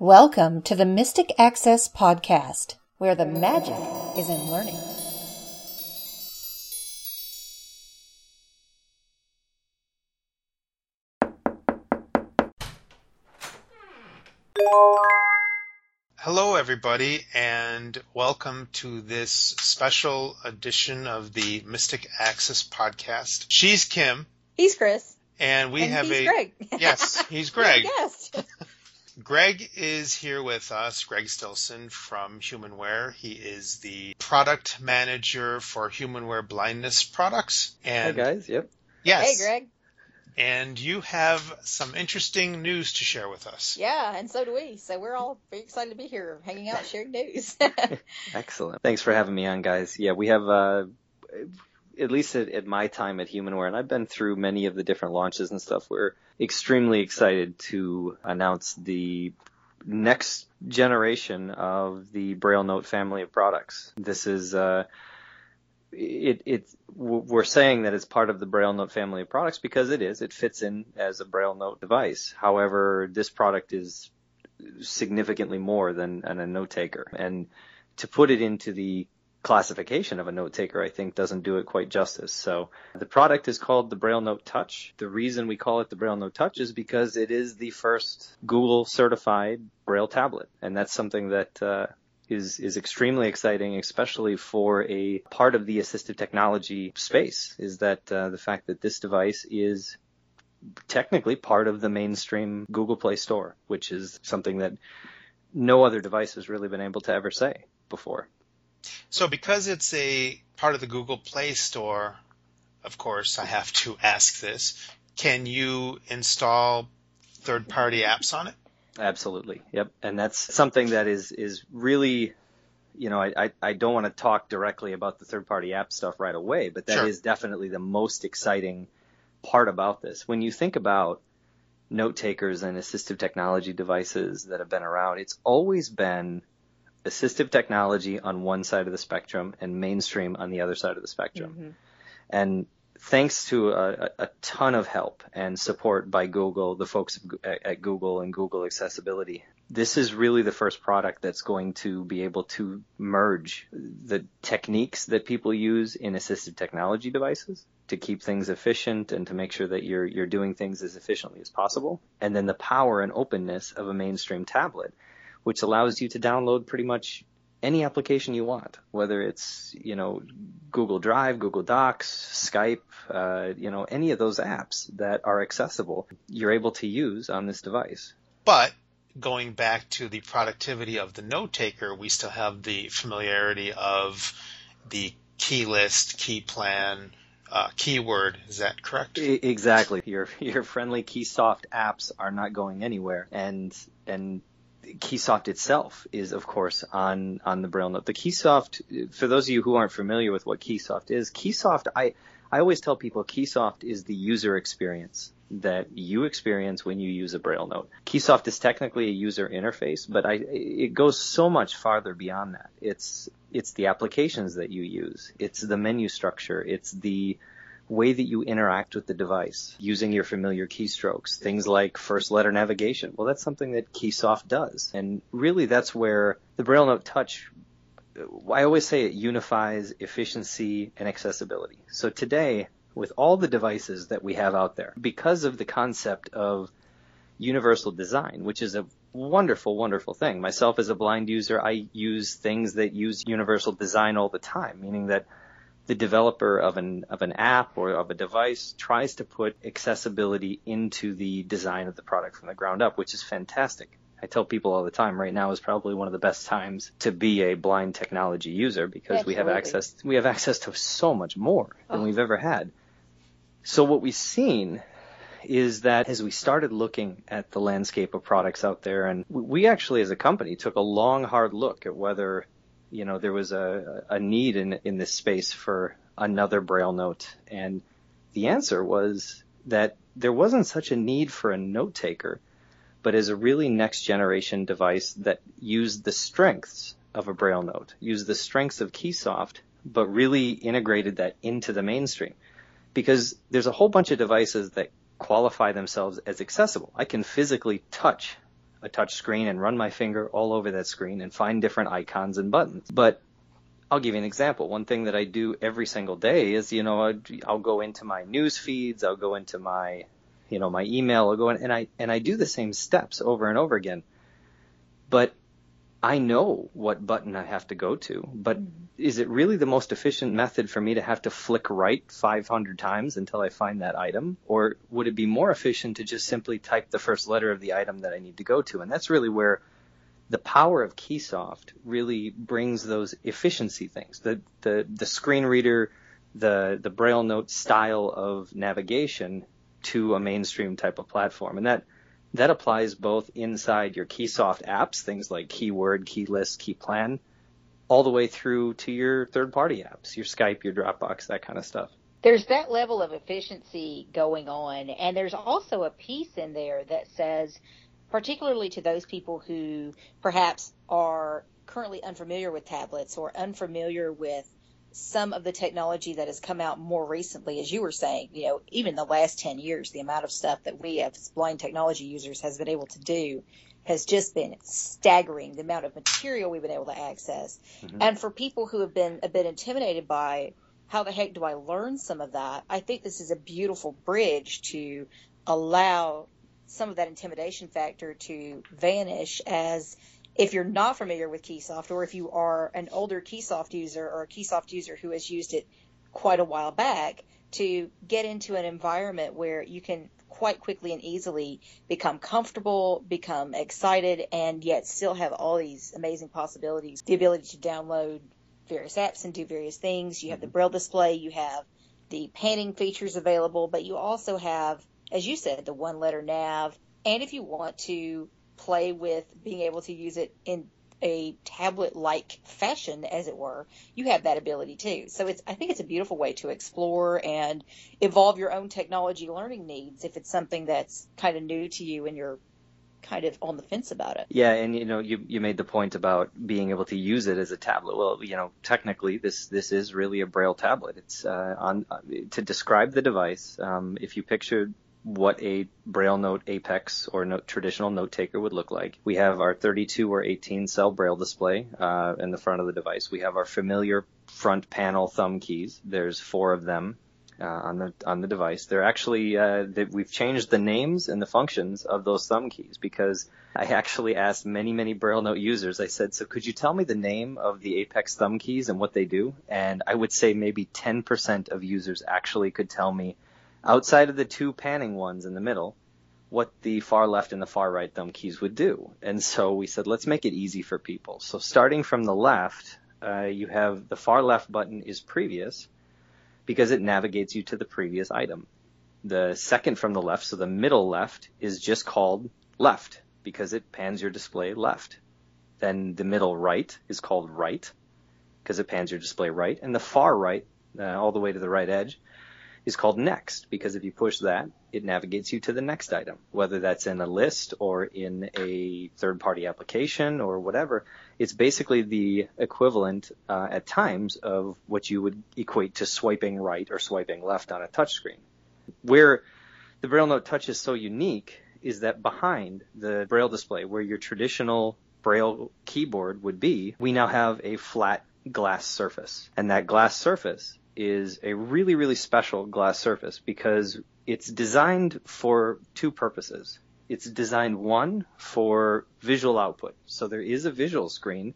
Welcome to the Mystic Access Podcast, where the magic is in learning. Hello, everybody, and welcome to this special edition of the Mystic Access Podcast. She's Kim, He's Chris. and we and have he's a Greg. yes, he's Greg. Yes. Greg is here with us, Greg Stilson from Humanware. He is the product manager for Humanware blindness products. Hey And guys, yep. yes, Hey, Greg. and you have some interesting news to share with us. Yeah, and so do we. So we're all very excited to be here, hanging out, sharing news. Excellent. Thanks for having me on, guys. Yeah, we have, uh, at least at, at my time at Humanware, and I've been through many of the different launches and stuff, we're extremely excited to announce the next generation of the Braille Note family of products. This is, uh, it, it, we're saying that it's part of the Braille Note family of products because it is. It fits in as a Braille Note device. However, this product is significantly more than, than a note taker. And to put it into the classification of a note taker, I think doesn't do it quite justice. So the product is called the Braille Note Touch. The reason we call it the Braille Note Touch is because it is the first Google certified Braille tablet. And that's something that, uh, is, is extremely exciting, especially for a part of the assistive technology space, is that uh, the fact that this device is technically part of the mainstream Google Play Store, which is something that no other device has really been able to ever say before. So because it's a part of the Google Play Store, of course, I have to ask this. Can you install third-party apps on it? Absolutely. Yep. And that's something that is, is really, you know, I, I, I don't want to talk directly about the third party app stuff right away, but that is Sure. definitely the most exciting part about this. When you think about note takers and assistive technology devices that have been around, it's always been assistive technology on one side of the spectrum and mainstream on the other side of the spectrum. Mhm. And thanks to a, a ton of help and support by Google, the folks at at Google and Google Accessibility, this is really the first product that's going to be able to merge the techniques that people use in assistive technology devices to keep things efficient and to make sure that you're you're doing things as efficiently as possible, and then the power and openness of a mainstream tablet, which allows you to download pretty much any application you want, whether it's, you know, Google Drive, Google Docs, Skype, uh, you know, any of those apps that are accessible, you're able to use on this device. But going back to the productivity of the note taker, we still have the familiarity of the key list, key plan, uh, keyword. Is that correct? Exactly. Your your friendly Keysoft apps are not going anywhere, and and Keysoft itself is, of course, on on the Braille Note. The Keysoft, for those of you who aren't familiar with what Keysoft is, Keysoft, I I always tell people Keysoft is the user experience that you experience when you use a Braille Note. Keysoft is technically a user interface, but I it goes so much farther beyond that. It's it's the applications that you use. It's the menu structure. It's the way that you interact with the device using your familiar keystrokes, things like first letter navigation. Well, that's something that Keysoft does. And really that's where the Braille Note Touch, I always say it unifies efficiency and accessibility. So today, with all the devices that we have out there, because of the concept of universal design, which is a wonderful, wonderful thing. Myself as a blind user, I use things that use universal design all the time, meaning that the developer of an of an app or of a device tries to put accessibility into the design of the product from the ground up, which is fantastic. I tell people all the time right now is probably one of the best times to be a blind technology user because we have access we have access to so much more than Oh. we've ever had. So what we've seen is that as we started looking at the landscape of products out there, and we actually as a company took a long, hard look at whether, you know, there was a, a need in, in this space for another Braille note. And the answer was that there wasn't such a need for a note taker, but as a really next generation device that used the strengths of a Braille note, used the strengths of Keysoft, but really integrated that into the mainstream. Because there's a whole bunch of devices that qualify themselves as accessible. I can physically touch a touch screen and run my finger all over that screen and find different icons and buttons. But I'll give you an example. One thing that I do every single day is, you know, I'll go into my news feeds, I'll go into my, you know, my email, I'll go in and I and I do the same steps over and over again. But I know what button I have to go to, but mm-hmm. is it really the most efficient method for me to have to flick right 500 times until I find that item? Or would it be more efficient to just simply type the first letter of the item that I need to go to? And that's really where the power of Keysoft really brings those efficiency things. The, the, the screen reader, the, the Braille note style of navigation to a mainstream type of platform. And that, that applies both inside your Keysoft apps, things like Keyword, Keylist, Keyplan, all the way through to your third party apps, your Skype, your Dropbox, that kind of stuff. There's that level of efficiency going on, and there's also a piece in there that says, particularly to those people who perhaps are currently unfamiliar with tablets or unfamiliar with some of the technology that has come out more recently, as you were saying, you know, even the last 10 years, the amount of stuff that we as blind technology users has been able to do has just been staggering, the amount of material we've been able to access. Mm-hmm. And for people who have been a bit intimidated by how the heck do I learn some of that, I think this is a beautiful bridge to allow some of that intimidation factor to vanish as if you're not familiar with Keysoft or if you are an older Keysoft user or a Keysoft user who has used it quite a while back to get into an environment where you can quite quickly and easily become comfortable, become excited, and yet still have all these amazing possibilities. The ability to download various apps and do various things. You have the mm-hmm. Braille display, you have the panning features available, but you also have, as you said, the one letter nav. And if you want to play with being able to use it in a tablet like fashion as it were you have that ability too. So it's i think it's a beautiful way to explore and evolve your own technology learning needs if it's something that's kind of new to you and you're kind of on the fence about it. Yeah and you know you you made the point about being able to use it as a tablet. Well you know technically this this is really a braille tablet. It's uh, on uh, to describe the device um, if you picture what a Braille Note Apex or note, traditional note taker would look like. We have our 32 or 18 cell Braille display uh, in the front of the device. We have our familiar front panel thumb keys. There's four of them uh, on the on the device. They're actually uh, they, we've changed the names and the functions of those thumb keys because I actually asked many many Braille Note users. I said, so could you tell me the name of the Apex thumb keys and what they do? And I would say maybe 10% of users actually could tell me outside of the two panning ones in the middle, what the far left and the far right thumb keys would do. And so we said, let's make it easy for people. So starting from the left, uh, you have the far left button is previous because it navigates you to the previous item. The second from the left, so the middle left, is just called left because it pans your display left. Then the middle right is called right because it pans your display right. And the far right, uh, all the way to the right edge, is called next because if you push that, it navigates you to the next item, whether that's in a list or in a third party application or whatever. It's basically the equivalent uh, at times of what you would equate to swiping right or swiping left on a touchscreen. Where the Braille Note Touch is so unique is that behind the Braille display, where your traditional Braille keyboard would be, we now have a flat glass surface. And that glass surface is a really, really special glass surface because it's designed for two purposes. It's designed one for visual output. So there is a visual screen.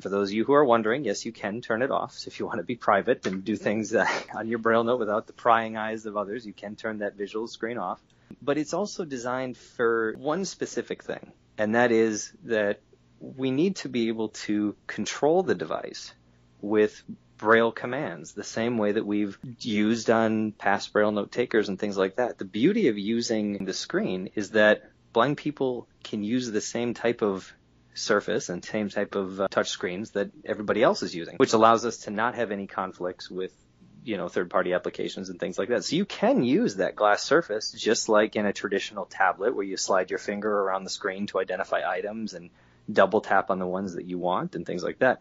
For those of you who are wondering, yes, you can turn it off. So if you want to be private and do things on your braille note without the prying eyes of others, you can turn that visual screen off. But it's also designed for one specific thing, and that is that we need to be able to control the device with Braille commands, the same way that we've used on past Braille note takers and things like that. The beauty of using the screen is that blind people can use the same type of surface and same type of uh, touch screens that everybody else is using, which allows us to not have any conflicts with you know third party applications and things like that. So you can use that glass surface just like in a traditional tablet where you slide your finger around the screen to identify items and double tap on the ones that you want and things like that.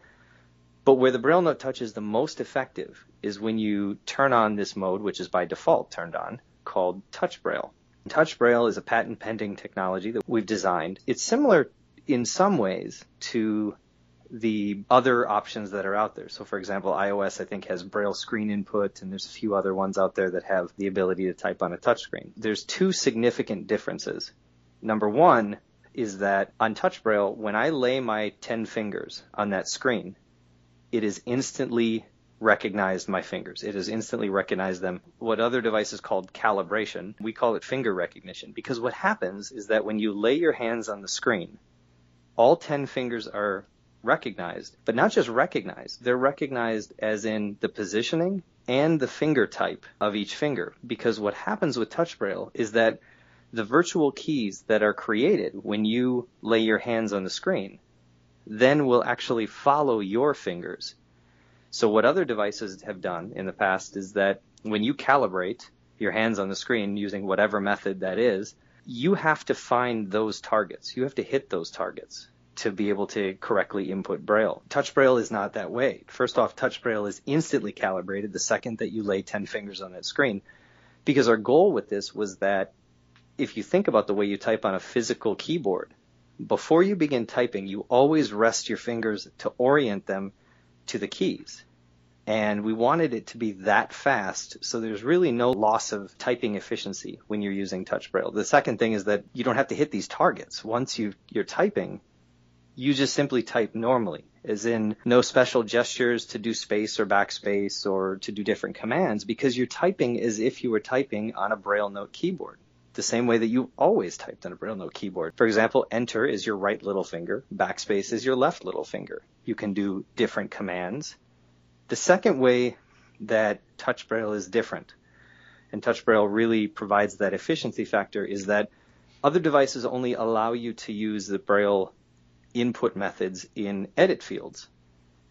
But where the Braille Note Touch is the most effective is when you turn on this mode, which is by default turned on, called Touch Braille. Touch Braille is a patent pending technology that we've designed. It's similar in some ways to the other options that are out there. So, for example, iOS, I think, has Braille screen input, and there's a few other ones out there that have the ability to type on a touchscreen. There's two significant differences. Number one is that on Touch Braille, when I lay my 10 fingers on that screen, it is instantly recognized my fingers. It has instantly recognized them. What other devices called calibration, we call it finger recognition because what happens is that when you lay your hands on the screen, all 10 fingers are recognized, but not just recognized, they're recognized as in the positioning and the finger type of each finger. Because what happens with Touch Braille is that the virtual keys that are created when you lay your hands on the screen then will actually follow your fingers. So what other devices have done in the past is that when you calibrate your hands on the screen using whatever method that is, you have to find those targets. You have to hit those targets to be able to correctly input Braille. Touch Braille is not that way. First off, Touch Braille is instantly calibrated the second that you lay 10 fingers on that screen. Because our goal with this was that if you think about the way you type on a physical keyboard, before you begin typing, you always rest your fingers to orient them to the keys. And we wanted it to be that fast, so there's really no loss of typing efficiency when you're using Touch Braille. The second thing is that you don't have to hit these targets. Once you, you're typing, you just simply type normally, as in no special gestures to do space or backspace or to do different commands, because you're typing as if you were typing on a Braille note keyboard the same way that you always typed on a Braille note keyboard. For example, enter is your right little finger, backspace is your left little finger. You can do different commands. The second way that Touch Braille is different, and Touch Braille really provides that efficiency factor, is that other devices only allow you to use the Braille input methods in edit fields.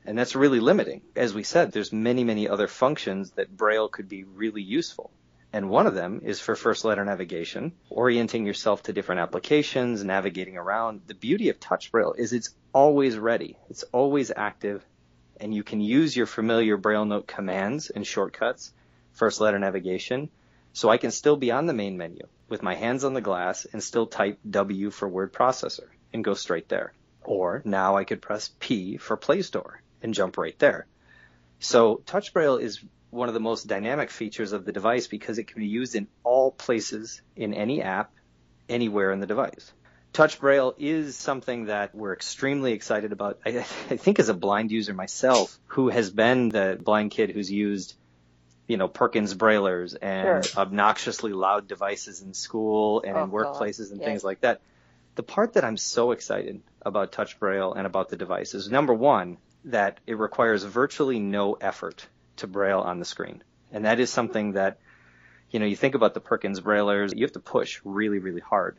And that's really limiting. As we said, there's many, many other functions that Braille could be really useful. And one of them is for first letter navigation, orienting yourself to different applications, navigating around. The beauty of Touch Braille is it's always ready. It's always active and you can use your familiar Braille note commands and shortcuts, first letter navigation. So I can still be on the main menu with my hands on the glass and still type W for word processor and go straight there. Or now I could press P for Play Store and jump right there. So Touch Braille is one of the most dynamic features of the device because it can be used in all places in any app, anywhere in the device. Touch Braille is something that we're extremely excited about. I, I think as a blind user myself, who has been the blind kid who's used you know, Perkins Braillers and sure. obnoxiously loud devices in school and oh, in workplaces and things like that. The part that I'm so excited about Touch Braille and about the device is number one, that it requires virtually no effort to Braille on the screen. And that is something that, you know, you think about the Perkins Braillers, you have to push really, really hard.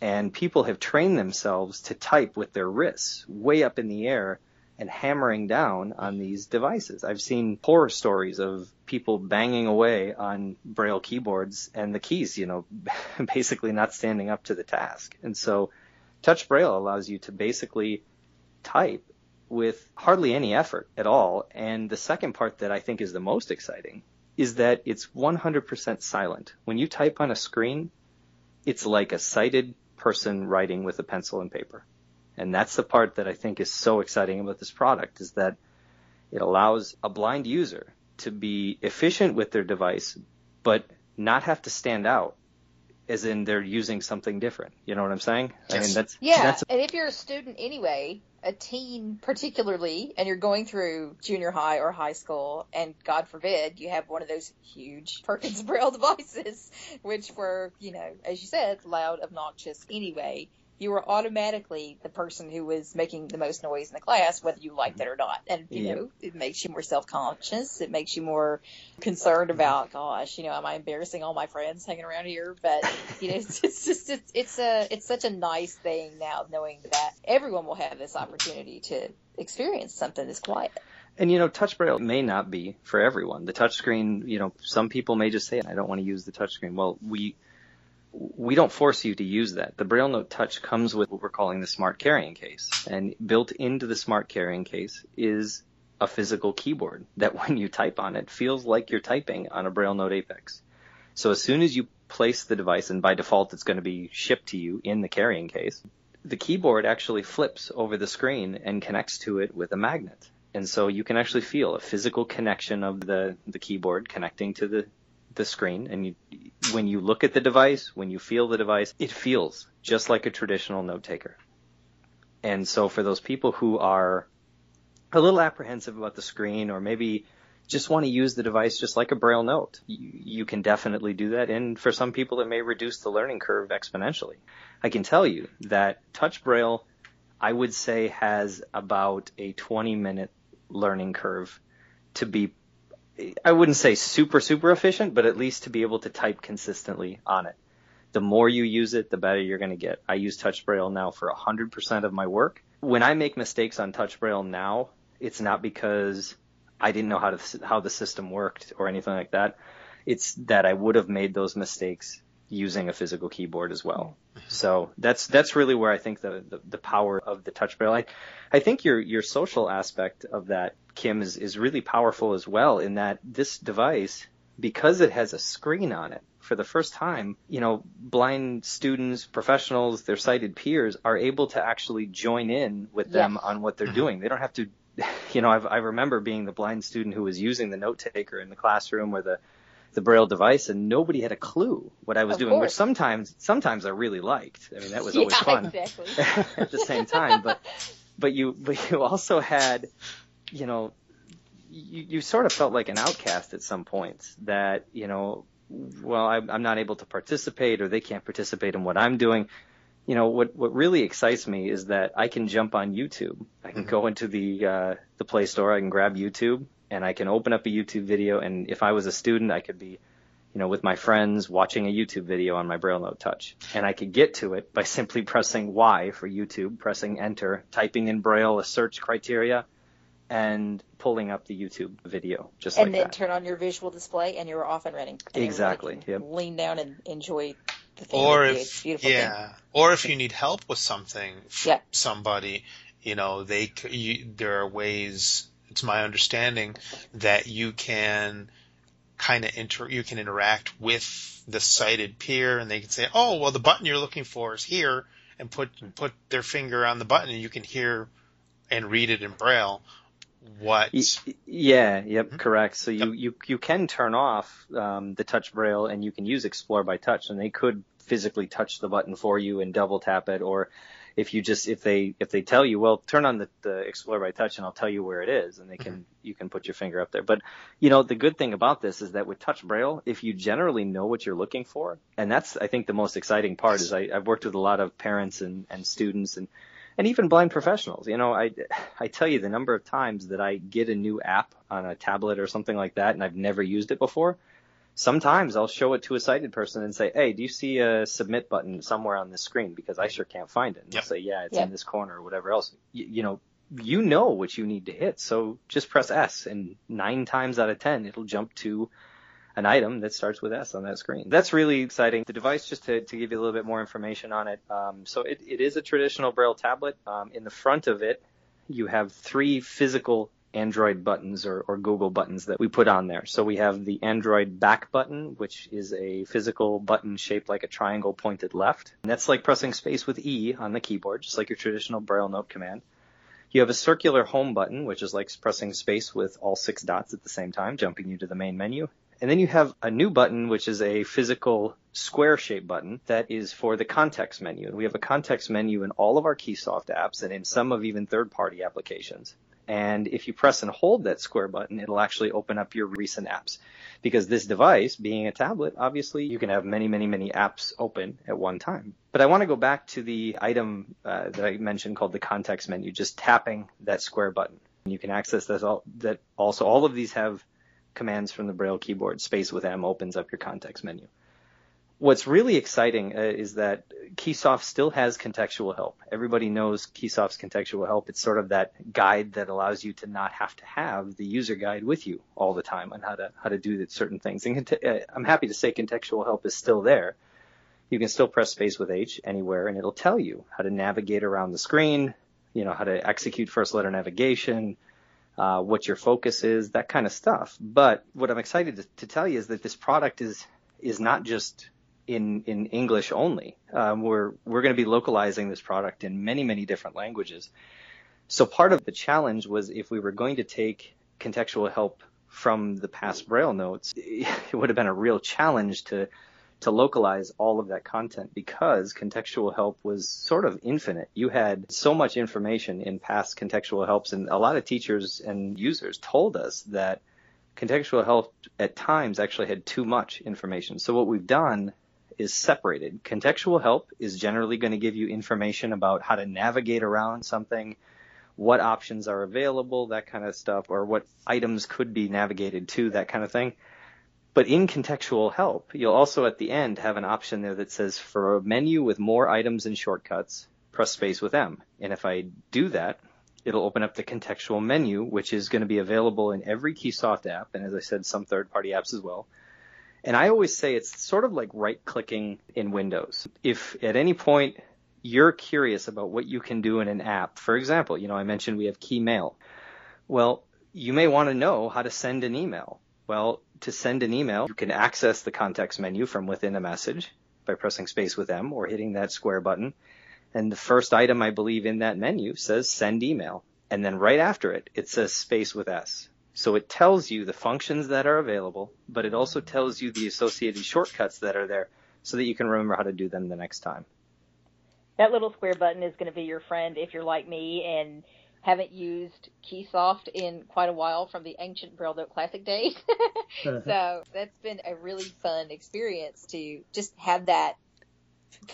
And people have trained themselves to type with their wrists way up in the air and hammering down on these devices. I've seen horror stories of people banging away on braille keyboards and the keys, you know, basically not standing up to the task. And so touch braille allows you to basically type with hardly any effort at all. And the second part that I think is the most exciting is that it's 100% silent. When you type on a screen, it's like a sighted person writing with a pencil and paper. And that's the part that I think is so exciting about this product is that it allows a blind user to be efficient with their device, but not have to stand out as in they're using something different. You know what I'm saying? Yes. I mean, that's, yeah. That's a- and if you're a student anyway, a teen particularly, and you're going through junior high or high school, and God forbid you have one of those huge Perkins Braille devices, which were, you know, as you said, loud, obnoxious anyway you were automatically the person who was making the most noise in the class, whether you liked it or not. And, you yeah. know, it makes you more self-conscious. It makes you more concerned about, gosh, you know, am I embarrassing all my friends hanging around here? But, you know, it's, it's just, it's, it's a, it's such a nice thing now knowing that everyone will have this opportunity to experience something that's quiet. And you know, touch braille may not be for everyone. The touch screen, you know, some people may just say, I don't want to use the touch screen." Well, we, we don't force you to use that. The Braille Note Touch comes with what we're calling the smart carrying case. And built into the smart carrying case is a physical keyboard that when you type on it feels like you're typing on a Braille Note Apex. So as soon as you place the device, and by default it's going to be shipped to you in the carrying case, the keyboard actually flips over the screen and connects to it with a magnet. And so you can actually feel a physical connection of the, the keyboard connecting to the, the screen. And you, when you look at the device, when you feel the device, it feels just like a traditional note taker. And so for those people who are a little apprehensive about the screen or maybe just want to use the device just like a braille note. You, you, can definitely do that. And for some people, it may reduce the learning curve exponentially. I can tell you that touch braille, I would say has about a 20 minute learning curve to be, I wouldn't say super, super efficient, but at least to be able to type consistently on it. The more you use it, the better you're going to get. I use touch braille now for 100% of my work. When I make mistakes on touch braille now, it's not because I didn't know how to how the system worked or anything like that. It's that I would have made those mistakes using a physical keyboard as well. Mm-hmm. So that's that's really where I think the, the, the power of the touch braille. I, I think your your social aspect of that, Kim, is, is really powerful as well in that this device, because it has a screen on it, for the first time, you know, blind students, professionals, their sighted peers are able to actually join in with them yes. on what they're mm-hmm. doing. They don't have to you know, I've, I remember being the blind student who was using the note taker in the classroom or the, the braille device and nobody had a clue what I was of doing, course. which sometimes, sometimes I really liked. I mean, that was yeah, always fun exactly. at the same time, but, but you, but you also had, you know, you, you sort of felt like an outcast at some points that, you know, well, I'm, I'm not able to participate or they can't participate in what I'm doing you know what what really excites me is that I can jump on YouTube. I can mm-hmm. go into the uh, the Play Store. I can grab YouTube and I can open up a YouTube video. And if I was a student, I could be, you know, with my friends watching a YouTube video on my Braille Note Touch, and I could get to it by simply pressing Y for YouTube, pressing Enter, typing in Braille a search criteria, and pulling up the YouTube video just and like then that. turn on your visual display, and you're off and running. And exactly. Yep. Lean down and enjoy the thing. or if yeah, thing. or if you need help with something, yeah. somebody, you know, they you, there are ways. It's my understanding that you can kind of inter you can interact with the sighted peer, and they can say, "Oh, well, the button you're looking for is here," and put put their finger on the button, and you can hear and read it in braille what yeah yep mm-hmm. correct so you, you you can turn off um, the touch braille and you can use explore by touch and they could physically touch the button for you and double tap it or if you just if they if they tell you well turn on the, the explore by touch and i'll tell you where it is and they can mm-hmm. you can put your finger up there but you know the good thing about this is that with touch braille if you generally know what you're looking for and that's i think the most exciting part is I, i've worked with a lot of parents and and students and and even blind professionals. You know, I I tell you the number of times that I get a new app on a tablet or something like that, and I've never used it before. Sometimes I'll show it to a sighted person and say, "Hey, do you see a submit button somewhere on this screen? Because I sure can't find it." And yep. they'll say, "Yeah, it's yep. in this corner or whatever else." You, you know, you know what you need to hit, so just press S, and nine times out of ten, it'll jump to an item that starts with S on that screen. That's really exciting. The device, just to, to give you a little bit more information on it, um, so it, it is a traditional Braille tablet. Um, in the front of it, you have three physical Android buttons or, or, Google buttons that we put on there. So we have the Android back button, which is a physical button shaped like a triangle pointed left. And that's like pressing space with E on the keyboard, just like your traditional Braille note command. You have a circular home button, which is like pressing space with all six dots at the same time, jumping you to the main menu. And then you have a new button, which is a physical square shaped button that is for the context menu. And we have a context menu in all of our Keysoft apps and in some of even third party applications. And if you press and hold that square button, it'll actually open up your recent apps. Because this device, being a tablet, obviously you can have many, many, many apps open at one time. But I want to go back to the item uh, that I mentioned called the context menu, just tapping that square button. You can access that, all, that also. All of these have commands from the Braille keyboard. Space with M opens up your context menu. What's really exciting uh, is that Keysoft still has contextual help. Everybody knows Keysoft's contextual help. It's sort of that guide that allows you to not have to have the user guide with you all the time on how to how to do certain things. And uh, I'm happy to say contextual help is still there. You can still press space with H anywhere, and it'll tell you how to navigate around the screen. You know how to execute first letter navigation, uh, what your focus is, that kind of stuff. But what I'm excited to, to, tell you is that this product is is not just in in English only. Um, we're we're going to be localizing this product in many many different languages. So part of the challenge was if we were going to take contextual help from the past Braille notes, it would have been a real challenge to to localize all of that content because contextual help was sort of infinite. You had so much information in past contextual helps and a lot of teachers and users told us that contextual help at times actually had too much information. So what we've done is separated. Contextual help is generally going to give you information about how to navigate around something, what options are available, that kind of stuff, or what items could be navigated to, that kind of thing. But in contextual help, you'll also at the end have an option there that says for a menu with more items and shortcuts, press space with M. And if I do that, it'll open up the contextual menu, which is going to be available in every Keysoft app. And as I said, some third party apps as well. And I always say it's sort of like right clicking in Windows. If at any point you're curious about what you can do in an app, for example, you know, I mentioned we have Keymail. Well, you may want to know how to send an email. Well, to send an email, you can access the context menu from within a message by pressing space with M or hitting that square button. And the first item I believe in that menu says send email. And then right after it, it says space with S. So it tells you the functions that are available, but it also tells you the associated shortcuts that are there so that you can remember how to do them the next time. That little square button is going to be your friend if you're like me and haven't used Keysoft in quite a while from the ancient Braille Note Classic days. Uh-huh. so that's been a really fun experience to just have that,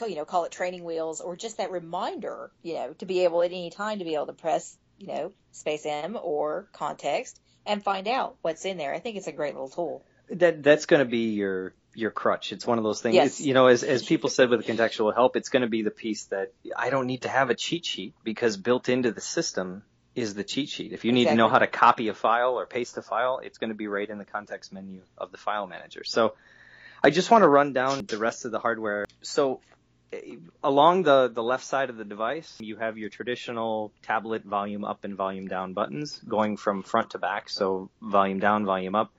you know, call it training wheels or just that reminder, you know, to be able at any time to be able to press, you know, space M or context and find out what's in there. I think it's a great little tool. That that's going to be your your crutch. It's one of those things. Yes. It's, you know, as as people said with contextual help, it's going to be the piece that I don't need to have a cheat sheet because built into the system is the cheat sheet. If you need Exactly. to know how to copy a file or paste a file, it's going to be right in the context menu of the file manager. So I just want to run down the rest of the hardware. So Eh, along the, the left side of the device, you have your traditional tablet volume up and volume down buttons going from front to back. So volume down, volume up.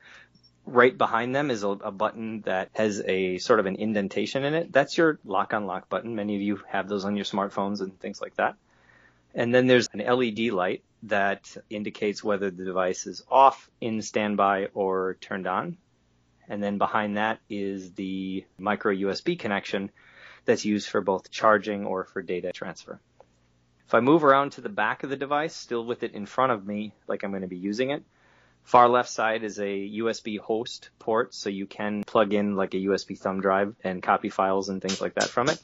Right behind them is a, a button that has a sort of an indentation in it. That's your lock on lock button. Many of you have those on your smartphones and things like that. And then there's an LED light that indicates whether the device is off, in standby, or turned on. And then behind that is the micro USB connection that's used for both charging or for data transfer. If I move around to the back of the device, still with it in front of me, like I'm going to be using it, far left side is a USB host port, so you can plug in like a USB thumb drive and copy files and things like that from it.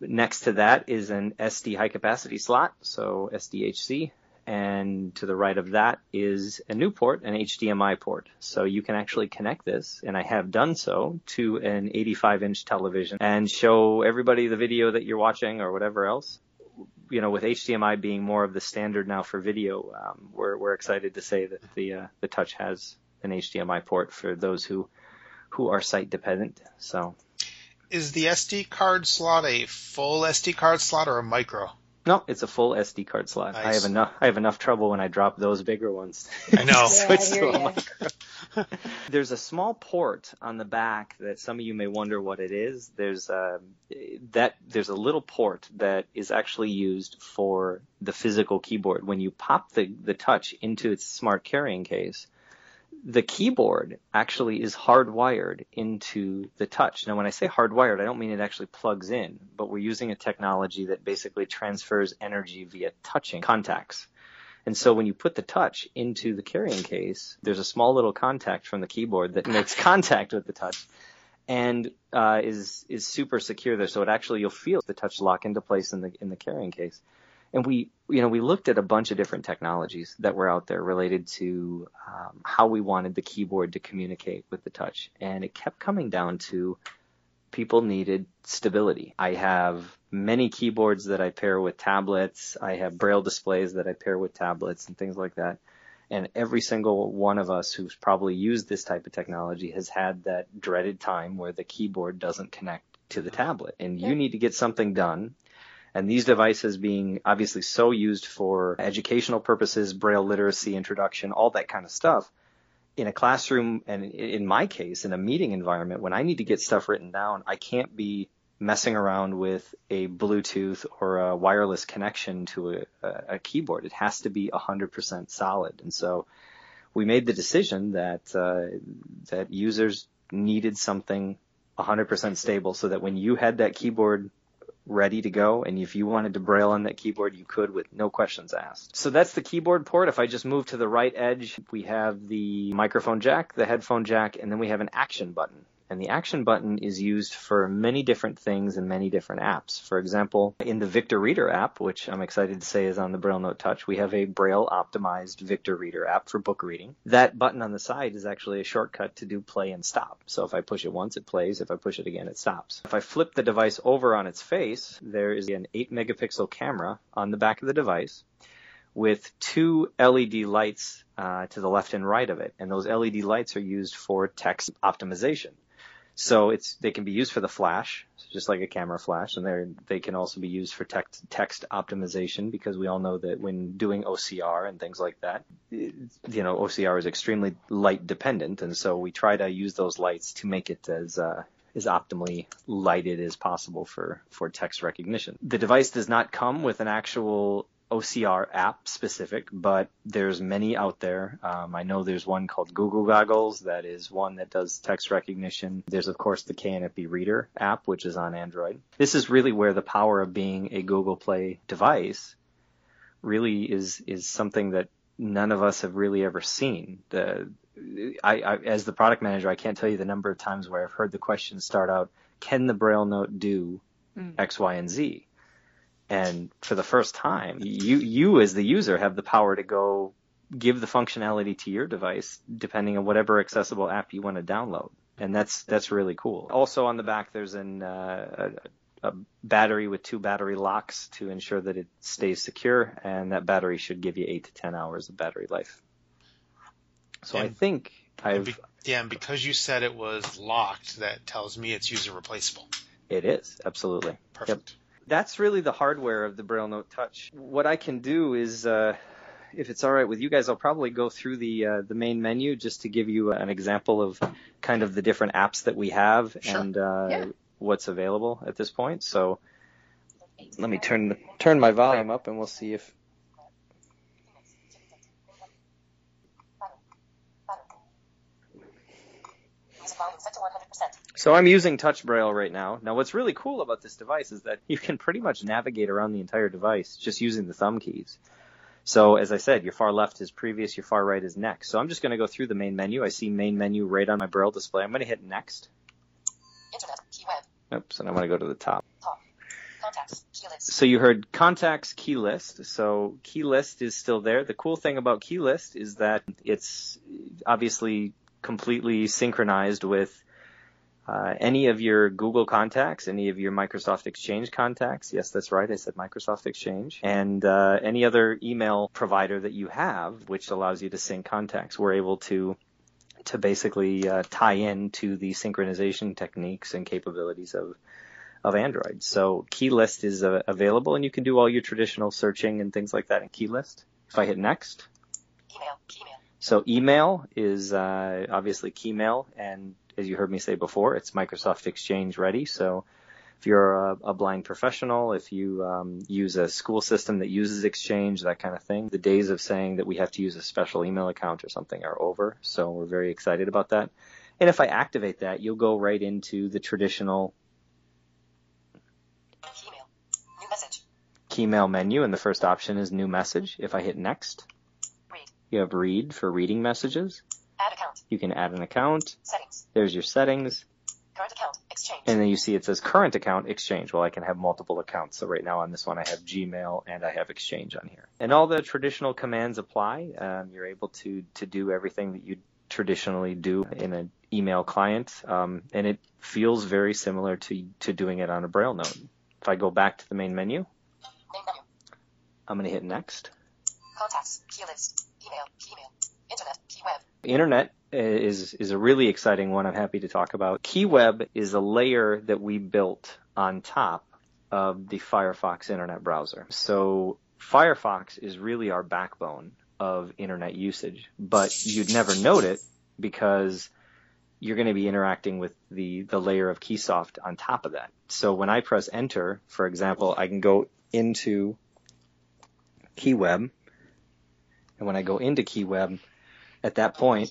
Next to that is an SD high capacity slot, so SDHC, and to the right of that is a new port, an HDMI port. So you can actually connect this, and I have done so, to an 85 inch television and show everybody the video that you're watching or whatever else. You know, with HDMI being more of the standard now for video, um, we're, we're excited to say that the, uh, the touch has an HDMI port for those who, who are sight dependent. So Is the SD card slot a full SD card slot or a micro? No, it's a full SD card slot. I have enough. I have enough trouble when I drop those bigger ones. I know. Switch I to a There's a small port on the back that some of you may wonder what it is. There's a that there's a little port that is actually used for the physical keyboard. When you pop the the touch into its smart carrying case, the keyboard actually is hardwired into the touch. Now, when I say hardwired, I don't mean it actually plugs in, but we're using a technology that basically transfers energy via touching contacts. And so when you put the touch into the carrying case, there's a small little contact from the keyboard that makes contact with the touch and uh, is is super secure there. So it actually you'll feel the touch lock into place in the in the carrying case. And we you know we looked at a bunch of different technologies that were out there related to um, how we wanted the keyboard to communicate with the touch, and it kept coming down to people needed stability. I have many keyboards that I pair with tablets. I have braille displays that I pair with tablets and things like that. And every single one of us who's probably used this type of technology has had that dreaded time where the keyboard doesn't connect to the tablet. And you need to get something done. And these devices being obviously so used for educational purposes, braille literacy introduction, all that kind of stuff, in a classroom and in my case, in a meeting environment, when I need to get stuff written down, I can't be messing around with a Bluetooth or a wireless connection to a, a keyboard. It has to be 100% solid. And so we made the decision that uh, that users needed something 100% stable so that when you had that keyboard ready to go. And if you wanted to braille on that keyboard, you could with no questions asked. So that's the keyboard port. If I just move to the right edge, we have the microphone jack, the headphone jack, and then we have an action button. And the action button is used for many different things in many different apps. For example, in the Victor Reader app, which I'm excited to say is on the Braille Note Touch, we have a Braille optimized Victor Reader app for book reading. That button on the side is actually a shortcut to do play and stop. So if I push it once, it plays. If I push it again, it stops. If I flip the device over on its face, there is an 8 megapixel camera on the back of the device with two LED lights uh, to the left and right of it. And those LED lights are used for text optimization. So it's they can be used for the flash, just like a camera flash, and they they can also be used for text text optimization because we all know that when doing OCR and things like that, you know OCR is extremely light dependent, and so we try to use those lights to make it as uh, as optimally lighted as possible for for text recognition. The device does not come with an actual OCR app specific, but there's many out there. Um, I know there's one called Google Goggles that is one that does text recognition. There's of course the KNFB Reader app, which is on Android. This is really where the power of being a Google Play device really is is something that none of us have really ever seen. The I, I, as the product manager, I can't tell you the number of times where I've heard the question start out, "Can the Braille Note do mm. X, Y, and Z?" And for the first time, you, you as the user have the power to go give the functionality to your device depending on whatever accessible app you want to download. And that's, that's really cool. Also on the back, there's an, uh, a, a battery with two battery locks to ensure that it stays secure. And that battery should give you eight to 10 hours of battery life. So and, I think I've. Be, yeah, and because you said it was locked, that tells me it's user replaceable. It is, absolutely. Perfect. Yep that's really the hardware of the Braille Note Touch. What I can do is, uh, if it's all right with you guys, I'll probably go through the uh, the main menu just to give you an example of kind of the different apps that we have sure. and uh, yeah. what's available at this point. So let me turn turn my volume up and we'll see if So I'm using Touch Braille right now. Now what's really cool about this device is that you can pretty much navigate around the entire device just using the thumb keys. So as I said, your far left is previous, your far right is next. So I'm just going to go through the main menu. I see main menu right on my Braille display. I'm going to hit next. Internet, key web. Oops, and I'm going to go to the top. top. Contacts, key list. So you heard contacts key list. So key list is still there. The cool thing about key list is that it's obviously completely synchronized with uh, any of your Google contacts, any of your Microsoft Exchange contacts, yes, that's right, I said Microsoft Exchange, and uh, any other email provider that you have, which allows you to sync contacts, we're able to to basically uh, tie in to the synchronization techniques and capabilities of of Android. So Keylist is uh, available, and you can do all your traditional searching and things like that in Keylist. If I hit next, email, email. So email is uh, obviously Keymail, and as you heard me say before, it's Microsoft Exchange ready. So if you're a, a blind professional, if you um, use a school system that uses Exchange, that kind of thing, the days of saying that we have to use a special email account or something are over. So we're very excited about that. And if I activate that, you'll go right into the traditional Keymail, new message. Keymail menu, and the first option is new message. If I hit next, read. you have read for reading messages. Add account. You can add an account. Settings. There's your settings. Current account, exchange. And then you see it says current account, exchange. Well, I can have multiple accounts. So right now on this one, I have Gmail and I have exchange on here. And all the traditional commands apply. Um, you're able to, to do everything that you traditionally do in an email client. Um, and it feels very similar to, to doing it on a Braille note. If I go back to the main menu, main menu. I'm going to hit next. Contacts, key list, email, email, internet, key web. Internet is is a really exciting one. I'm happy to talk about. KeyWeb is a layer that we built on top of the Firefox internet browser. So Firefox is really our backbone of internet usage, but you'd never note it because you're going to be interacting with the, the layer of Keysoft on top of that. So when I press enter, for example, I can go into KeyWeb. And when I go into KeyWeb, at that point.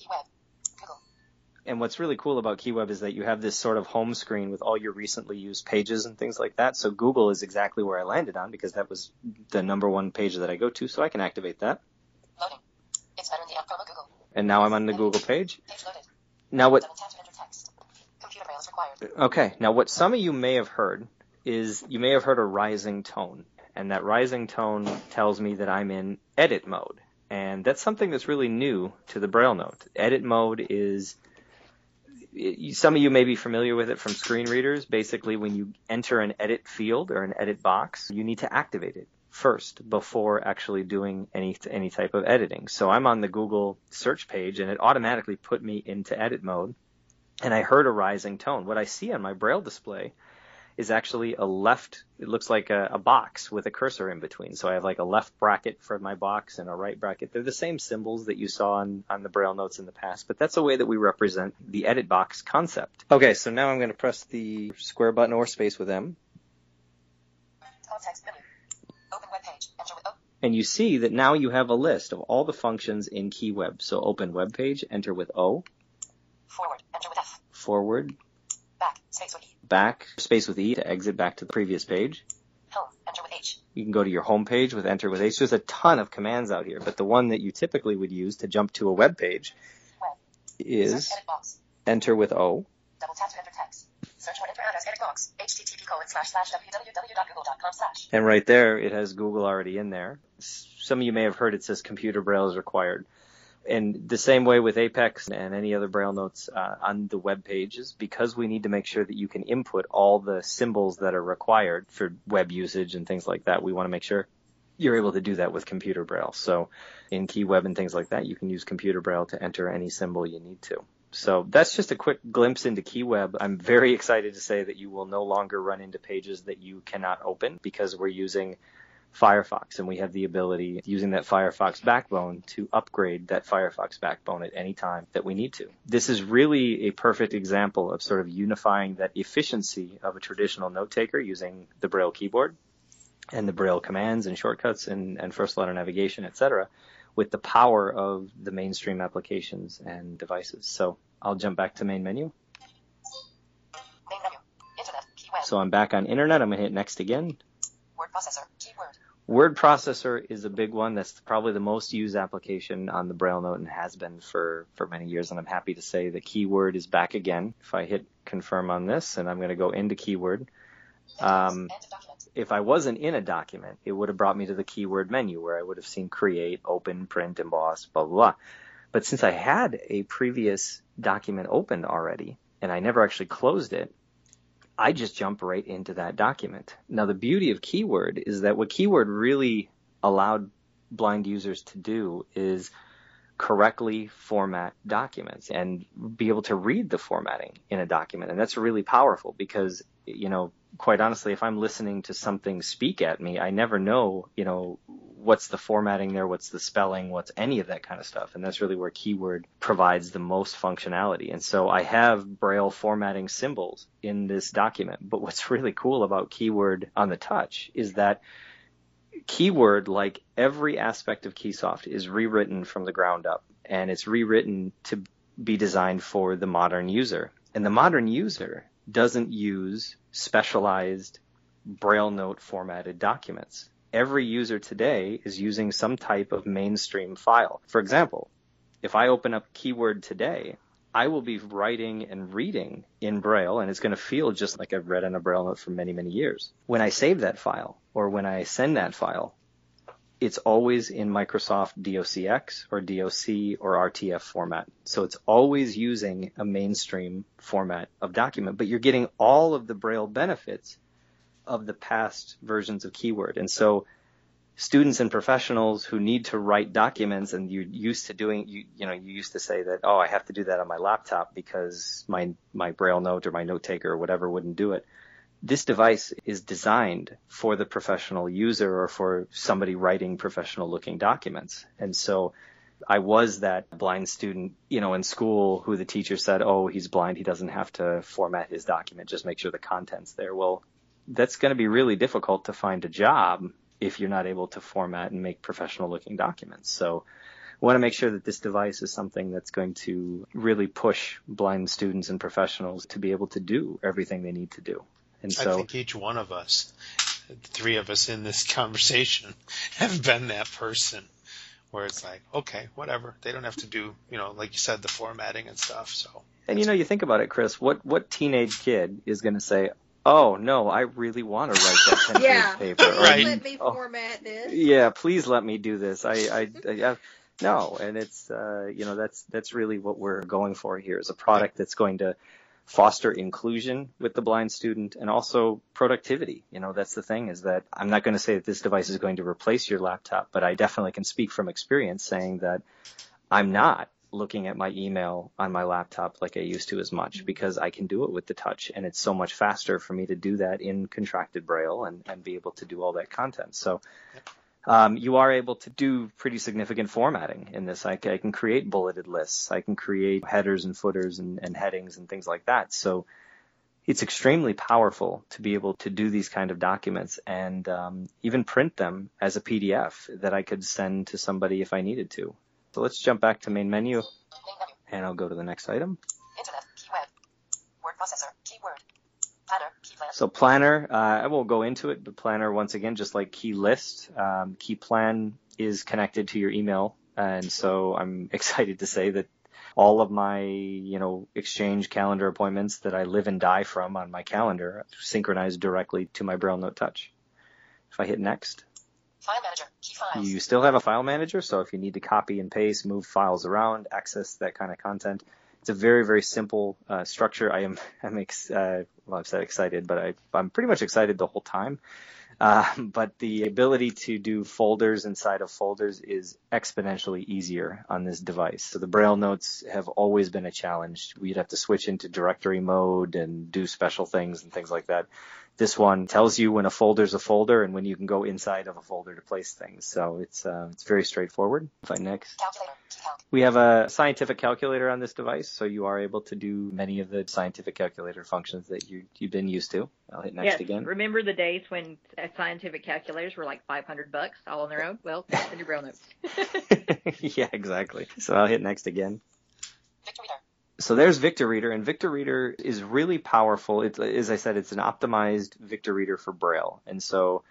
and what's really cool about KeyWeb is that you have this sort of home screen with all your recently used pages and things like that. So Google is exactly where I landed on because that was the number one page that I go to. So I can activate that. Loading. It's better in the app promo Google. And now I'm on the Google page. Page loaded. Now what, Double tap to enter text. Computer braille is required. okay. Now what some of you may have heard is you may have heard a rising tone. And that rising tone tells me that I'm in edit mode. And that's something that's really new to the Braille note. Edit mode is some of you may be familiar with it from screen readers. Basically, when you enter an edit field or an edit box, you need to activate it first before actually doing any any type of editing. So I'm on the Google search page and it automatically put me into edit mode and I heard a rising tone. What I see on my braille display is actually a left, it looks like a, a box with a cursor in between. So I have like a left bracket for my box and a right bracket. They're the same symbols that you saw on, on the braille notes in the past, but that's a way that we represent the edit box concept. Okay, so now I'm going to press the square button or space with M. Alt menu. Open web page. Enter with oh. And you see that now you have a list of all the functions in KeyWeb. So open web page, enter with O, Forward. Enter with F. forward, Back. Space with E. back, space with E to exit back to the previous page. Home. Enter with H. You can go to your home page with enter with H. There's a ton of commands out here, but the one that you typically would use to jump to a web page Web. is Search enter with O. Double tap to enter text. Search for enter address edit box. http colon slash slash www.google.com slash. And right there, it has Google already in there. Some of you may have heard it says computer braille is required. And the same way with Apex and any other braille notes uh, on the web pages, because we need to make sure that you can input all the symbols that are required for web usage and things like that, we want to make sure you're able to do that with computer braille. So in KeyWeb and things like that, you can use computer braille to enter any symbol you need to. So that's just a quick glimpse into KeyWeb. I'm very excited to say that you will no longer run into pages that you cannot open because we're using Firefox and we have the ability using that Firefox backbone to upgrade that Firefox backbone at any time that we need to. This is really a perfect example of sort of unifying that efficiency of a traditional note taker using the Braille keyboard and the Braille commands and shortcuts and, and first letter navigation, etc., with the power of the mainstream applications and devices. So I'll jump back to main menu. Main menu. Internet. So I'm back on internet. I'm going to hit next again. Word processor. Word processor is a big one. That's probably the most used application on the Braille Note and has been for, for many years. And I'm happy to say that keyword is back again. If I hit confirm on this and I'm going to go into keyword, um, if I wasn't in a document, it would have brought me to the keyword menu where I would have seen create, open, print, emboss, blah, blah, blah. But since I had a previous document opened already and I never actually closed it, I just jump right into that document. Now the beauty of keyword is that what keyword really allowed blind users to do is correctly format documents and be able to read the formatting in a document. And that's really powerful because, you know, quite honestly, if I'm listening to something speak at me, I never know, you know, what's the formatting there, what's the spelling, what's any of that kind of stuff. And that's really where keyword provides the most functionality. And so I have braille formatting symbols in this document. But what's really cool about keyword on the touch is that keyword, like every aspect of Keysoft, is rewritten from the ground up, and it's rewritten to be designed for the modern user. And the modern user doesn't use specialized Braille note formatted documents. Every user today is using some type of mainstream file. For example, if I open up keyword today, I will be writing and reading in Braille, and it's going to feel just like I've read on a Braille note for many, many years. When I save that file, or when I send that file, it's always in Microsoft DOCX or DOC or RTF format. So it's always using a mainstream format of document, but you're getting all of the Braille benefits of the past versions of Keyword. And so students and professionals who need to write documents and you're used to doing, you, you know, you used to say that, oh, I have to do that on my laptop because my, my Braille note or my note taker or whatever wouldn't do it. This device is designed for the professional user or for somebody writing professional looking documents. And so I was that blind student, you know, in school who the teacher said, "Oh, he's blind. He doesn't have to format his document. Just make sure the content's there." Well, that's going to be really difficult to find a job if you're not able to format and make professional looking documents. So we want to make sure that this device is something that's going to really push blind students and professionals to be able to do everything they need to do. And so I think each one of us, three of us in this conversation, have been that person where it's like, okay, whatever. They don't have to do, you know, like you said, the formatting and stuff. So. And you know, you think about it, Chris. What what teenage kid is going to say, "Oh no, I really want to write that ten page Yeah. paper"? Please Right. let me Oh. format this. yeah, please let me do this. I, I, I, I no, and it's, uh, you know, that's that's really what we're going for here is a product that's going to foster inclusion with the blind student and also productivity. You know, that's the thing is that I'm not going to say that this device is going to replace your laptop, but I definitely can speak from experience saying that I'm not looking at my email on my laptop like I used to as much because I can do it with the touch and it's so much faster for me to do that in contracted braille and, and be able to do all that content. So um, you are able to do pretty significant formatting in this. I, I can create bulleted lists. I can create headers and footers and, and headings and things like that. So it's extremely powerful to be able to do these kind of documents and um, even print them as a PDF that I could send to somebody if I needed to. So let's jump back to main menu and I'll go to the next item. Internet. Key web. Word processor. Keyword. Planner. Key plan. So planner, uh, I won't go into it, but planner once again, just like key list, um, key plan is connected to your email, and so I'm excited to say that all of my, you know, exchange calendar appointments that I live and die from on my calendar synchronize directly to my Braille Note Touch. If I hit next, File manager. Key files. you still have a file manager, so if you need to copy and paste, move files around, access that kind of content, it's a very, very simple uh, structure. I am, I'm, ex- uh, well, I've said excited, but I, I'm pretty much excited the whole time. Uh, but the ability to do folders inside of folders is exponentially easier on this device. So the Braille notes have always been a challenge. We'd have to switch into directory mode and do special things and things like that. This one tells you when a folder's a folder and when you can go inside of a folder to place things. So it's uh, it's very straightforward. If next. Calculator. Key calc. We have a scientific calculator on this device, so you are able to do many of the scientific calculator functions that you, you've been used to. I'll hit next yes. again. Remember the days when uh, scientific calculators were like 500 bucks all on their own? Well, that's in your braille notes. yeah, exactly. So I'll hit next again. Victor Reader. So there's Victor Reader, and Victor Reader is really powerful. It's, as I said, it's an optimized Victor Reader for Braille. And so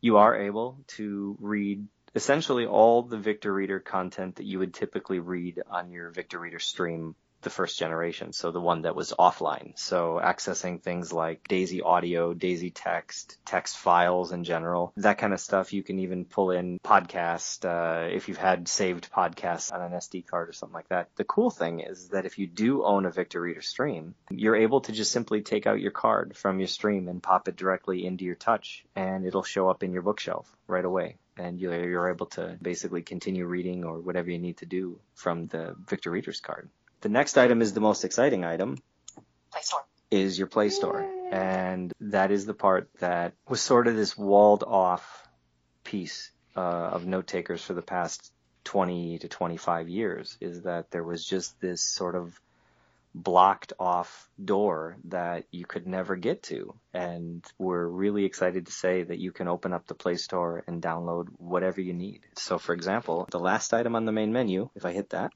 you are able to read essentially all the Victor Reader content that you would typically read on your Victor Reader stream the first generation, so the one that was offline. So accessing things like Daisy audio, Daisy text, text files in general, that kind of stuff. You can even pull in podcast uh, if you've had saved podcasts on an SD card or something like that. The cool thing is that if you do own a Victor Reader stream, you're able to just simply take out your card from your stream and pop it directly into your touch, and it'll show up in your bookshelf right away and you're, you're able to basically continue reading or whatever you need to do from the Victor Reader's card. The next item is the most exciting item Play Store. is your Play Store. And that is the part that was sort of this walled off piece uh, of note takers for the past 20 to 25 years is that there was just this sort of blocked off door that you could never get to. And we're really excited to say that you can open up the Play Store and download whatever you need. So for example, the last item on the main menu, if I hit that,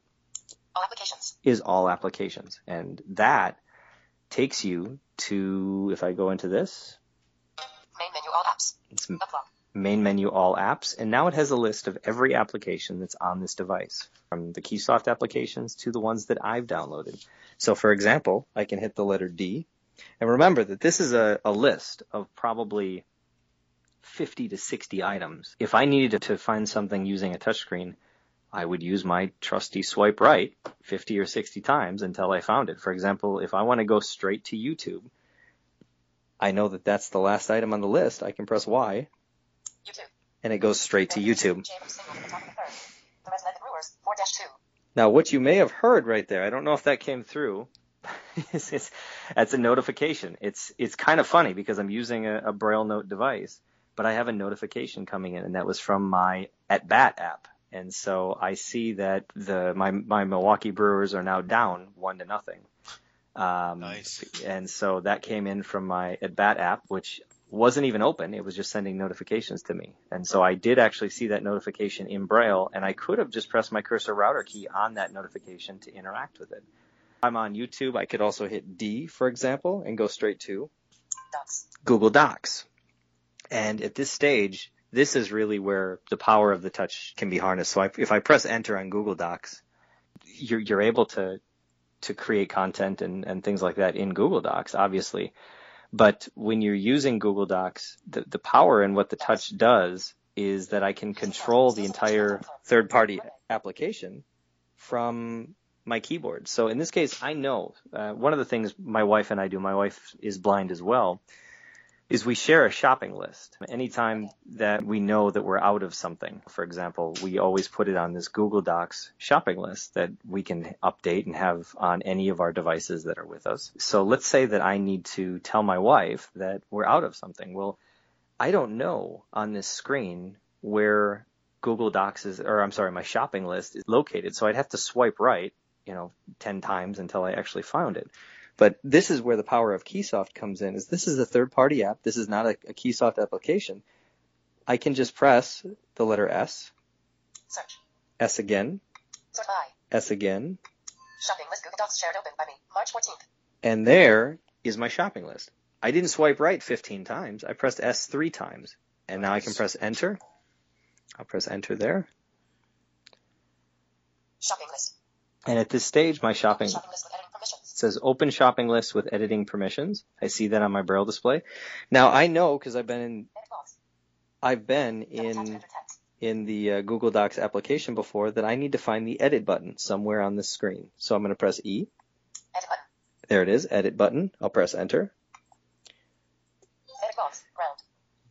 All applications. is all applications. And that takes you to, if I go into this, Main menu. All apps. it's main menu all apps, and now it has a list of every application that's on this device, from the Keysoft applications to the ones that I've downloaded. So for example, I can hit the letter D, and remember that this is a, a list of probably 50 to 60 items. If I needed to find something using a touchscreen, I would use my trusty swipe right 50 or 60 times until I found it. For example, if I want to go straight to YouTube, I know that that's the last item on the list. I can press Y YouTube. and it goes straight to YouTube. James single at the top of the third. The Resident Brewers. 4 2. Now, what you may have heard right there, I don't know if that came through. it's, is, that's a notification. It's it's kind of funny because I'm using a, a Braille Note device, but I have a notification coming in, and that was from my At Bat app. And so I see that the my my Milwaukee Brewers are now down one to nothing. Um, Nice. And so that came in from my at bat app, which wasn't even open. It was just sending notifications to me. And so I did actually see that notification in Braille, and I could have just pressed my cursor router key on that notification to interact with it. I'm on YouTube. I could also hit D, for example, and go straight to Docs. Google Docs. And at this stage, this is really where the power of the touch can be harnessed. So I, if I press enter on Google Docs, you're, you're able to, to create content and, and things like that in Google Docs, obviously. But when you're using Google Docs, the, the power in what the touch does is that I can control the entire third party application from my keyboard. So in this case, I know uh, one of the things my wife and I do, my wife is blind as well, is we share a shopping list. Anytime that we know that we're out of something, for example, we always put it on this Google Docs shopping list that we can update and have on any of our devices that are with us. So let's say that I need to tell my wife that we're out of something. Well, I don't know on this screen where Google Docs is, or I'm sorry, my shopping list is located. So I'd have to swipe right, you know, 10 times until I actually found it. But this is where the power of Keysoft comes in. Is this is a third party app. This is not a, a Keysoft application. I can just press the letter S, Search. S again, Sort by. S again, Shopping list Google Docs shared open by me. March 14th. and there is my shopping list. I didn't swipe right 15 times. I pressed S three times. And now I can press enter. I'll press enter there. Shopping list. And at this stage, my shopping Shopping list with editing permissions. says open shopping list with editing permissions. I see that on my braille display. Now I know because I've been in, I've been Double tap to in in the uh, Google Docs application before that I need to find the edit button somewhere on the screen. So I'm going to press E. There it is, edit button. I'll press enter.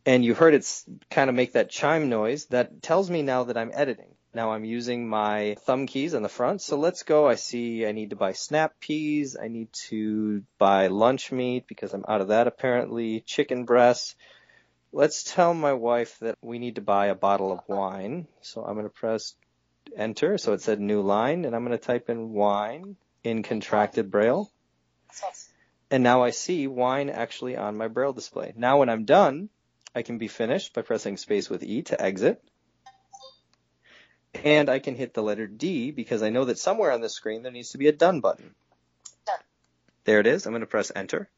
And you heard it kind of make that chime noise. That tells me now that I'm editing. Now I'm using my thumb keys on the front. So let's go. I see I need to buy snap peas. I need to buy lunch meat because I'm out of that apparently. Chicken breasts. Let's tell my wife that we need to buy a bottle of wine. So I'm going to press enter. So it said new line and I'm going to type in wine in contracted braille. And now I see wine actually on my braille display. Now when I'm done, I can be finished by pressing space with E to exit. And I can hit the letter D because I know that somewhere on this screen there needs to be a done button. Done. There it is. I'm going to press enter.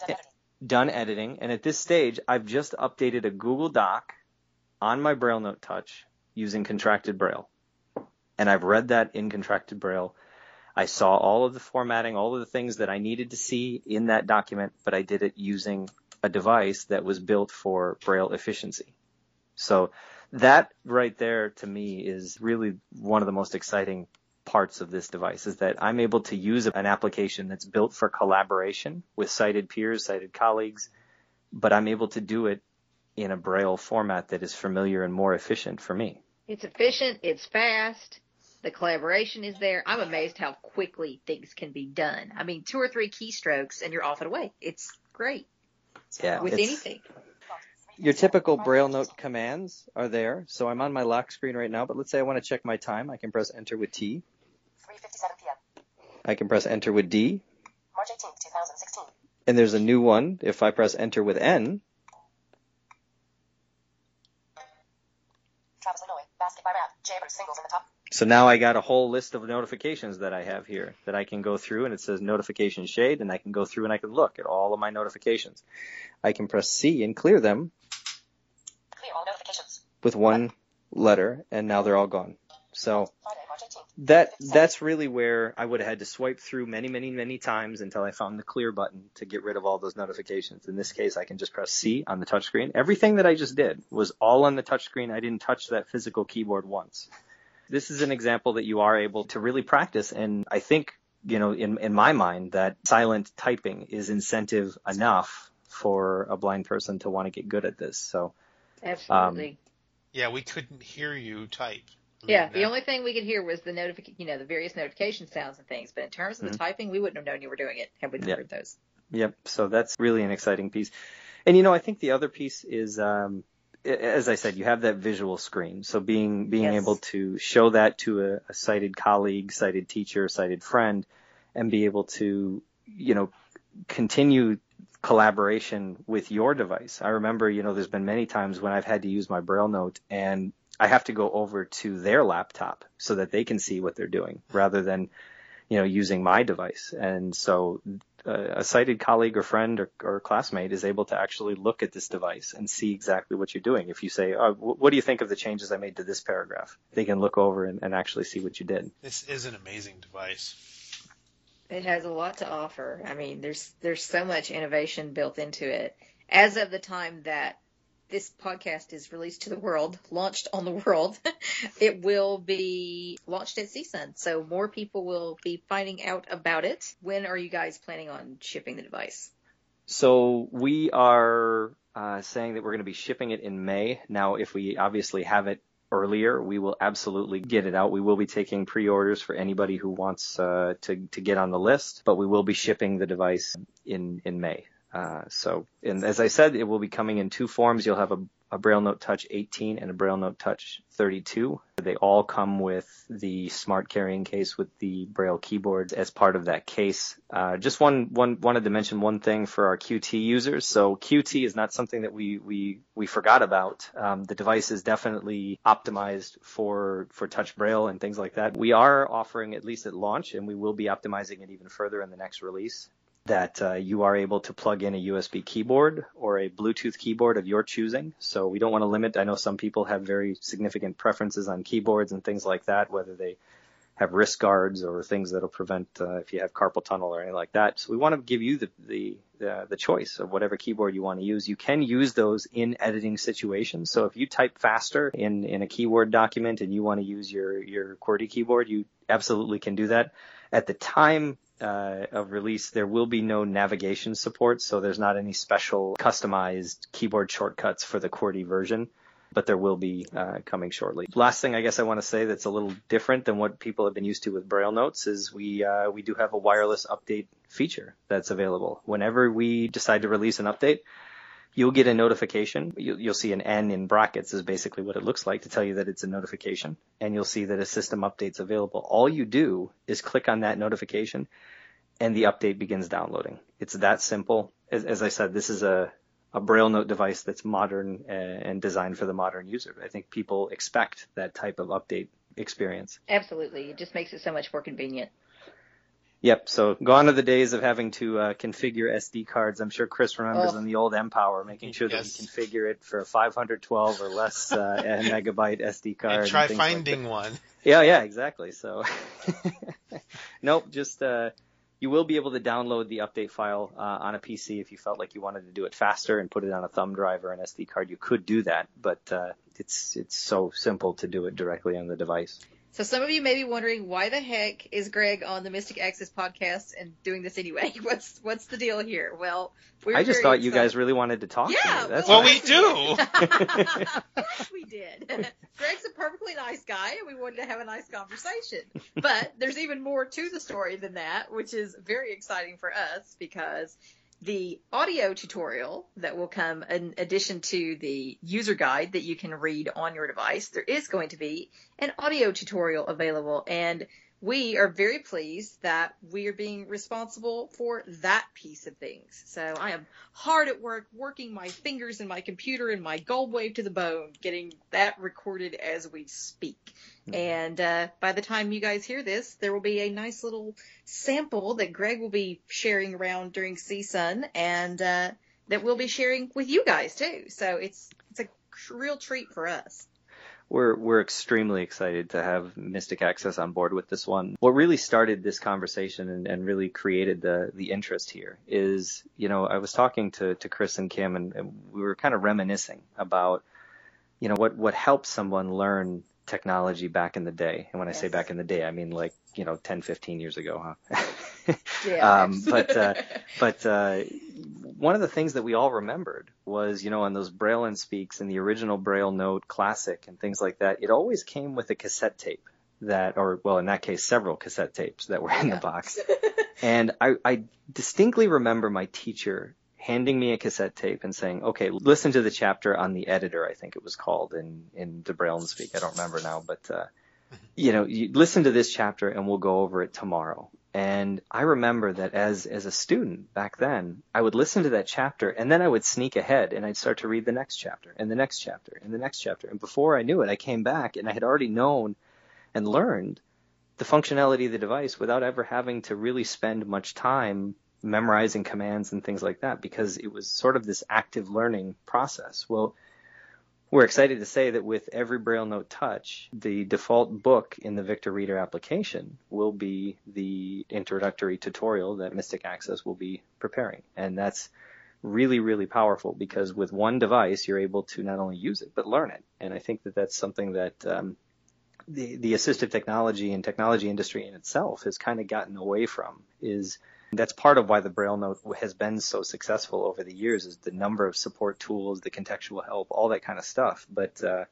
Done editing. Done editing. And at this stage, I've just updated a Google Doc on my Braille Note Touch using contracted Braille. And I've read that in contracted Braille. I saw all of the formatting, all of the things that I needed to see in that document, but I did it using a device that was built for Braille efficiency. So that right there to me is really one of the most exciting parts of this device is that I'm able to use an application that's built for collaboration with sighted peers, sighted colleagues, but I'm able to do it in a Braille format that is familiar and more efficient for me. It's efficient. It's fast. The collaboration is there. I'm amazed how quickly things can be done. I mean, two or three keystrokes and you're off and away. It's great Yeah, with it's- anything. Your typical Braille note commands are there. So I'm on my lock screen right now, but let's say I want to check my time. I can press enter with T. 3:57 p.m. I can press enter with D. March 18th, 2016. And there's a new one. If I press enter with N, Travis Illinois. Basket by rap. Jaybird singles in the top. so now I got a whole list of notifications that I have here that I can go through and it says notification shade and I can go through and I can look at all of my notifications. I can press C and clear them Clear all notifications. With one letter and now they're all gone. So Friday, March 18th. that that's really where I would have had to swipe through many, many, many times until I found the clear button to get rid of all those notifications. In this case, I can just press C on the touchscreen. Everything that I just did was all on the touchscreen. I didn't touch that physical keyboard once. This is an example that you are able to really practice, and I think you know, in in my mind, that silent typing is incentive enough for a blind person to want to get good at this. So um, Absolutely. Yeah, we couldn't hear you type. I mean, yeah, the that- only thing we could hear was the notification, you know, the various notification sounds and things. But in terms of the typing, we wouldn't have known you were doing it had we not Yeah. heard those. Yep. So that's really an exciting piece. And you know, I think the other piece is um, as I said, you have that visual screen. So being being Yes. able to show that to a, a sighted colleague, sighted teacher, sighted friend, and be able to, you know, continue collaboration with your device. I remember, you know, there's been many times when I've had to use my Braille note and I have to go over to their laptop so that they can see what they're doing rather than, you know, using my device. And so uh, a sighted colleague or friend or, or classmate is able to actually look at this device and see exactly what you're doing. If you say, oh, wh- what do you think of the changes I made to this paragraph? They can look over and, and actually see what you did. This is an amazing device. It has a lot to offer. I mean, there's there's so much innovation built into it. As of the time that this podcast is released to the world, launched on the world, it will be launched at CSUN. So more people will be finding out about it. When are you guys planning on shipping the device? So we are uh, saying that we're going to be shipping it in May. Now, if we obviously have it earlier, we will absolutely get it out. We will be taking pre-orders for anybody who wants uh, to to get on the list, but we will be shipping the device in in May. Uh, so, and as I said, it will be coming in two forms. You'll have a, a Braille Note Touch 18 and a Braille Note Touch 32. They all come with the smart carrying case with the Braille keyboards as part of that case. Uh, just one, one, wanted to mention one thing for our QWERTY users. So QWERTY is not something that we, we, we forgot about. Um, the device is definitely optimized for, for touch Braille and things like that. We are offering at least at launch and we will be optimizing it even further in the next release that uh, you are able to plug in a USB keyboard or a Bluetooth keyboard of your choosing. So we don't want to limit. I know some people have very significant preferences on keyboards and things like that, whether they have wrist guards or things that'll prevent uh, if you have carpal tunnel or anything like that. So we want to give you the the the, the choice of whatever keyboard you want to use. You can use those in editing situations. So if you type faster in in a keyword document and you want to use your your QWERTY keyboard, you absolutely can do that. At the time uh, of release, there will be no navigation support, so there's not any special customized keyboard shortcuts for the QWERTY version, but there will be uh, coming shortly. Last thing I guess I want to say that's a little different than what people have been used to with Braille notes is we uh, we do have a wireless update feature that's available. Whenever we decide to release an update, you'll get a notification. You'll, you'll see an N in brackets is basically what it looks like to tell you that it's a notification. And you'll see that a system update's available. All you do is click on that notification and the update begins downloading. It's that simple. As, as I said, this is a, a Braille note device that's modern uh, and designed for the modern user. I think people expect that type of update experience. Absolutely. It just makes it so much more convenient. Yep. So gone are the days of having to uh, configure SD cards. I'm sure Chris remembers Oh. in the old mPower, making sure that you configure it for a 512 or less uh, megabyte SD card. and try things like finding one. yeah, yeah, exactly. So, nope, just uh, you will be able to download the update file uh, on a PC if you felt like you wanted to do it faster and put it on a thumb drive or an SD card. You could do that, but uh, it's it's so simple to do it directly on the device. So some of you may be wondering why the heck is Greg on the Mystic Access podcast and doing this anyway? What's what's the deal here? Well, we're I just very thought you guys really wanted to talk Yeah, to me. That's Well, why. we do. of course we did. Greg's a perfectly nice guy, and we wanted to have a nice conversation. But there's even more to the story than that, which is very exciting for us because the audio tutorial that will come in addition to the user guide that you can read on your device, there is going to be an audio tutorial available. And we are very pleased that we are being responsible for that piece of things. So I am hard at work working my fingers and my computer and my GoldWave to the bone, getting that recorded as we speak. And uh, by the time you guys hear this, there will be a nice little sample that Greg will be sharing around during CSUN, and uh, that we'll be sharing with you guys too. So it's it's a real treat for us. We're we're extremely excited to have Mystic Access on board with this one. What really started this conversation and, and really created the the interest here is, you know, I was talking to, to Chris and Kim and, and we were kind of reminiscing about, you know, what what helped someone learn technology back in the day. And when I say back in the day, I mean like, you know, 10, 15 years ago, huh? Yeah. Um, but uh, but uh, one of the things that we all remembered was, you know, on those Braille and Speaks and the original Braille Note Classic and things like that, it always came with a cassette tape that, or well, in that case, several cassette tapes that were in Yeah. the box. And I, I distinctly remember my teacher handing me a cassette tape and saying, okay, listen to the chapter on the editor, I think it was called in, in the Braille and speak. I don't remember now, but, uh, you know, you listen to this chapter and we'll go over it tomorrow. And I remember that as, as a student back then, I would listen to that chapter and then I would sneak ahead and I'd start to read the next chapter and the next chapter and the next chapter. And before I knew it, I came back and I had already known and learned the functionality of the device without ever having to really spend much time memorizing commands and things like that because it was sort of this active learning process. Well, we're excited to say that with every Braille Note Touch, the default book in the Victor Reader application will be the introductory tutorial that Mystic Access will be preparing. And that's really, really powerful because with one device, you're able to not only use it, but learn it. And I think that that's something that um, the, the assistive technology and technology industry in itself has kind of gotten away from is – that's part of why the Braille Note has been so successful over the years is the number of support tools, the contextual help, all that kind of stuff. But uh,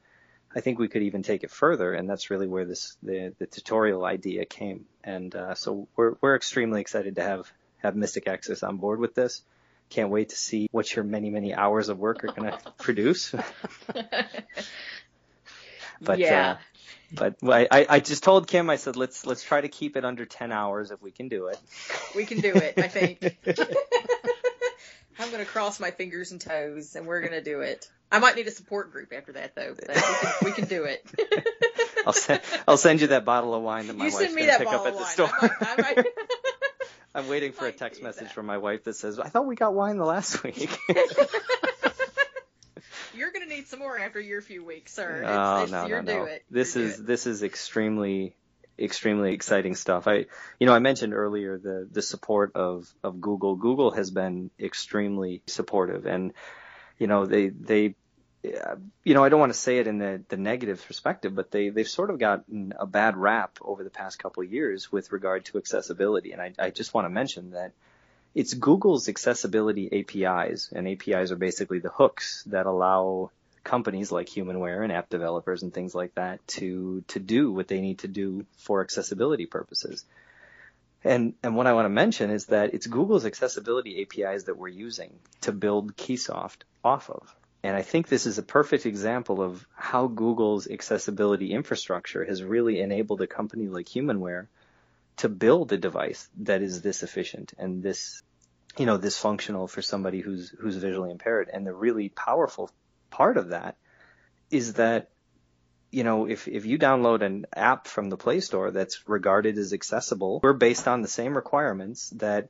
I think we could even take it further, and that's really where this the, the tutorial idea came. And uh, so we're we're extremely excited to have have Mystic Access on board with this. Can't wait to see what your many many hours of work are going to produce. but yeah. Uh, but I, I just told Kim, I said, let's let's try to keep it under 10 hours if we can do it. We can do it, I think. I'm going to cross my fingers and toes, and we're going to do it. I might need a support group after that, though. But we can, we can do it. I'll send I'll send you that bottle of wine that my you wife's going to pick up at the store. I might, I might... I'm waiting for a text message that. from my wife that says, "I thought we got wine the last week." You're going to need some more after your few weeks, sir. It's, oh it's, no, no, no. This You're is it. this is extremely extremely exciting stuff. I you know I mentioned earlier the the support of of Google. Google has been extremely supportive, and you know they they uh, you know I don't want to say it in the the negative perspective, but they they've sort of gotten a bad rap over the past couple of years with regard to accessibility, and I I just want to mention that. It's Google's accessibility APIs, and APIs are basically the hooks that allow companies like Humanware and app developers and things like that to to do what they need to do for accessibility purposes. And and what I want to mention is that it's Google's accessibility APIs that we're using to build Keysoft off of. And I think this is a perfect example of how Google's accessibility infrastructure has really enabled a company like Humanware to build a device that is this efficient and this you know this functional for somebody who's who's visually impaired and the really powerful part of that is that you know if if you download an app from the Play Store that's regarded as accessible we're based on the same requirements that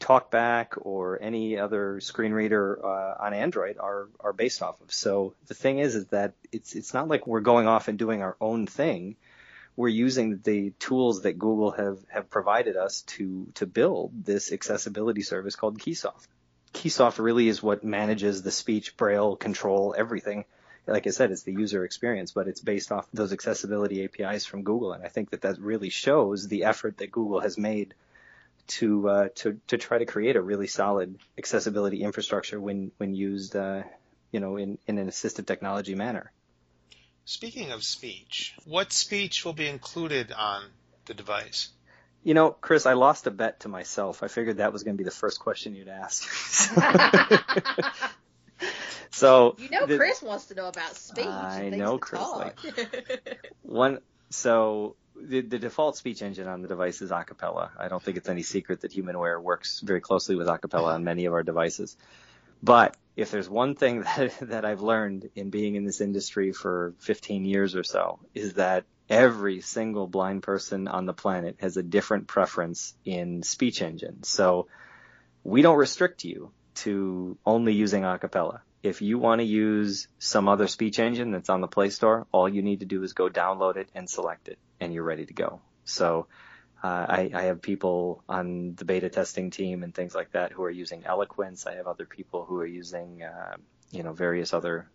TalkBack or any other screen reader uh, on Android are are based off of. So the thing is, is that it's it's not like we're going off and doing our own thing. We're using the tools that Google have have provided us to to build this accessibility service called Keysoft. Keysoft really is what manages the speech, braille, control, everything. Like I said, it's the user experience, but it's based off those accessibility APIs from Google, and I think that that really shows the effort that Google has made to uh, to to try to create a really solid accessibility infrastructure when when used, uh, you know, in in an assistive technology manner. Speaking of speech, what speech will be included on the device? You know, Chris, I lost a bet to myself. I figured that was going to be the first question you'd ask. so You know, the- Chris wants to know about speech. I and things know Chris talk. One, so the, the default speech engine on the device is Acapela. I don't think it's any secret that Humanware works very closely with Acapela on many of our devices. But if there's one thing that, that I've learned in being in this industry for 15 years or so is that every single blind person on the planet has a different preference in speech engine. So we don't restrict you to only using acapela. If you want to use some other speech engine that's on the Play Store, all you need to do is go download it and select it, and you're ready to go. So uh, I, I have people on the beta testing team and things like that who are using Eloquence. I have other people who are using, uh, you know, various other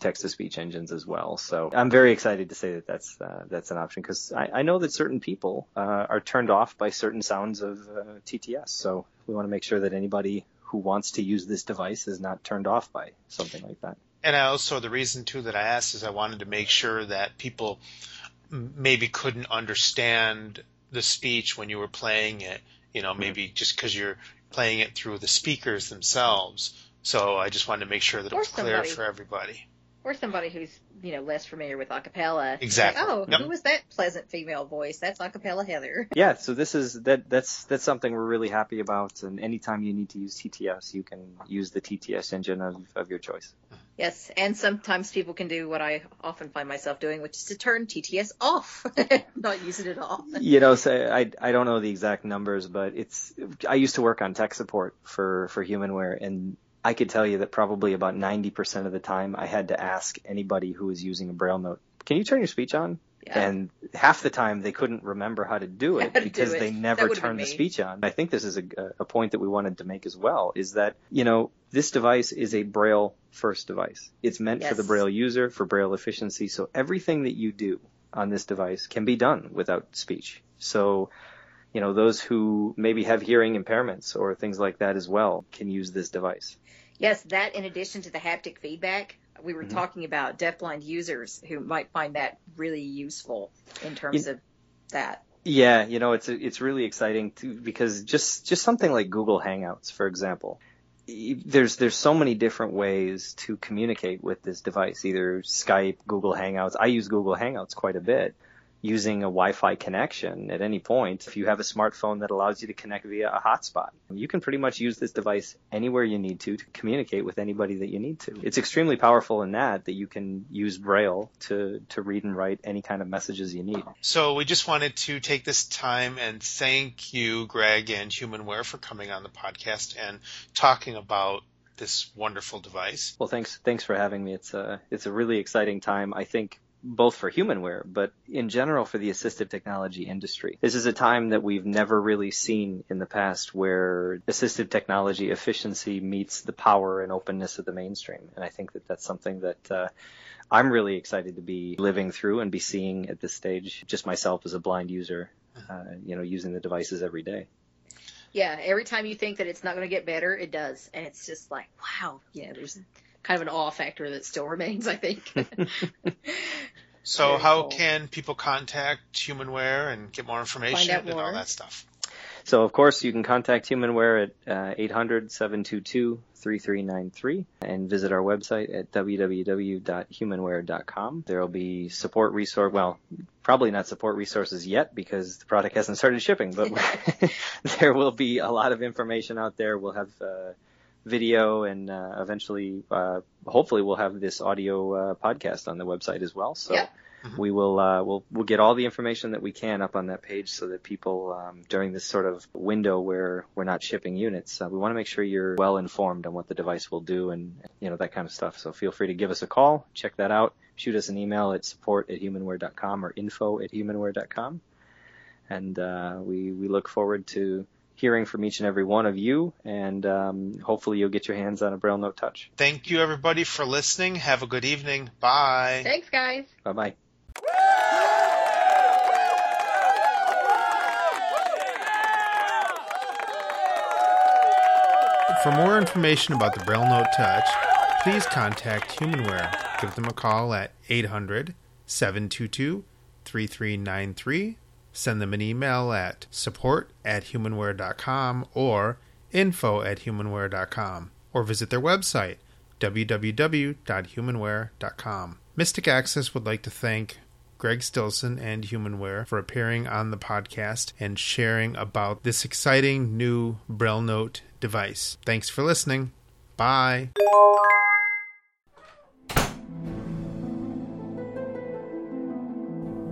text to speech engines as well. So I'm very excited to say that that's uh, that's an option because I, I know that certain people uh, are turned off by certain sounds of uh, TTS. So we want to make sure that anybody who wants to use this device is not turned off by something like that. And I also, the reason too that I asked is I wanted to make sure that people maybe couldn't understand the speech when you were playing it. You know, maybe just because you're playing it through the speakers themselves. So I just wanted to make sure that it Or was clear somebody- for everybody. Or somebody who's, you know, less familiar with acapela. Exactly. Like, oh, Yep. who was that pleasant female voice? That's acapela Heather. Yeah, so this is that that's that's something we're really happy about. And anytime you need to use TTS, you can use the TTS engine of, of your choice. Yes, and sometimes people can do what I often find myself doing, which is to turn TTS off, not use it at all. You know, so I I don't know the exact numbers, but it's I used to work on tech support for for Humanware, and I could tell you that probably about 90% of the time I had to ask anybody who was using a Braille note, "Can you turn your speech on?" Yeah. And half the time they couldn't remember how to do it to do because it. they never turned the speech on. I think this is a, a point that we wanted to make as well is that, you know, this device is a Braille first device. It's meant for the Braille user, for Braille efficiency. So everything that you do on this device can be done without speech. So, you know, those who maybe have hearing impairments or things like that as well can use this device. Yes, that in addition to the haptic feedback, we were Mhm. talking about deafblind users who might find that really useful in terms of that. Yeah, you know, it's it's really exciting too because just just something like Google Hangouts, for example. There's there's so many different ways to communicate with this device, either Skype, Google Hangouts. I use Google Hangouts quite a bit using a Wi-Fi connection at any point. If you have a smartphone that allows you to connect via a hotspot, you can pretty much use this device anywhere you need to to communicate with anybody that you need to. It's extremely powerful in that that you can use Braille to to read and write any kind of messages you need. So we just wanted to take this time and thank you, Greg and Humanware, for coming on the podcast and talking about this wonderful device. Well, thanks thanks for having me. It's a it's a really exciting time. I think both for humanware, but in general for the assistive technology industry. This is a time that we've never really seen in the past where assistive technology efficiency meets the power and openness of the mainstream. And I think that that's something that uh, I'm really excited to be living through and be seeing at this stage, just myself as a blind user, uh, you know, using the devices every day. Yeah, every time you think that it's not going to get better, it does, and it's just like, wow, yeah. There's kind of an awe factor that still remains, I think. So Very how cool. can people contact Humanware and get more information out and all that stuff? So, of course, you can contact Humanware at uh, 800-722-3393 and visit our website at www.humanware.com. There will be support resource, well, probably not support resources yet because the product hasn't started shipping, but there will be a lot of information out there. We'll have uh, video and uh, eventually, uh, hopefully, we'll have this audio uh, podcast on the website as well. So Yep. we will uh, we'll we'll get all the information that we can up on that page so that people um, during this sort of window where we're not shipping units, uh, we want to make sure you're well informed on what the device will do and you know that kind of stuff. So feel free to give us a call, check that out, shoot us an email at support at humanware.com or info at humanware.com, and uh, we we look forward to hearing from each and every one of you, and um, hopefully you'll get your hands on a Braille Note Touch. Thank you everybody for listening. Have a good evening. Bye. Thanks, guys. Bye bye. For more information about the Braille Note Touch, please contact Humanware. Give them a call at 800 722 3393. Send them an email at support at humanware.com or info at humanware.com or visit their website www.humanware.com. Mystic Access would like to thank Greg Stilson and Humanware for appearing on the podcast and sharing about this exciting new Braille Note device. Thanks for listening. Bye.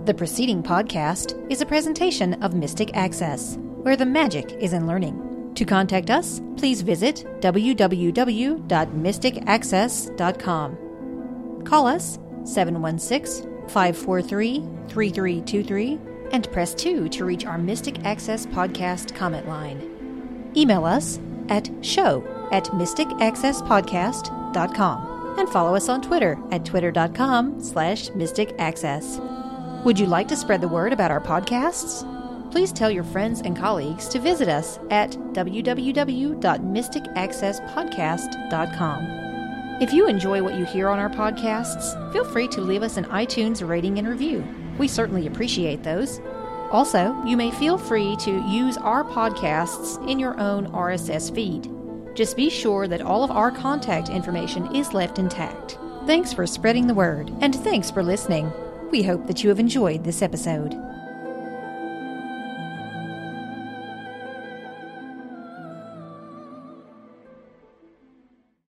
The preceding podcast is a presentation of Mystic Access, where the magic is in learning. To contact us, please visit www.mysticaccess.com. Call us 716 543 3323 and press 2 to reach our Mystic Access podcast comment line. Email us at show at mysticaccesspodcast.com and follow us on Twitter at twitter.com slash mysticaccess. Would you like to spread the word about our podcasts? Please tell your friends and colleagues to visit us at www.mysticaccesspodcast.com. If you enjoy what you hear on our podcasts, feel free to leave us an iTunes rating and review. We certainly appreciate those. Also, you may feel free to use our podcasts in your own RSS feed. Just be sure that all of our contact information is left intact. Thanks for spreading the word, and thanks for listening. We hope that you have enjoyed this episode.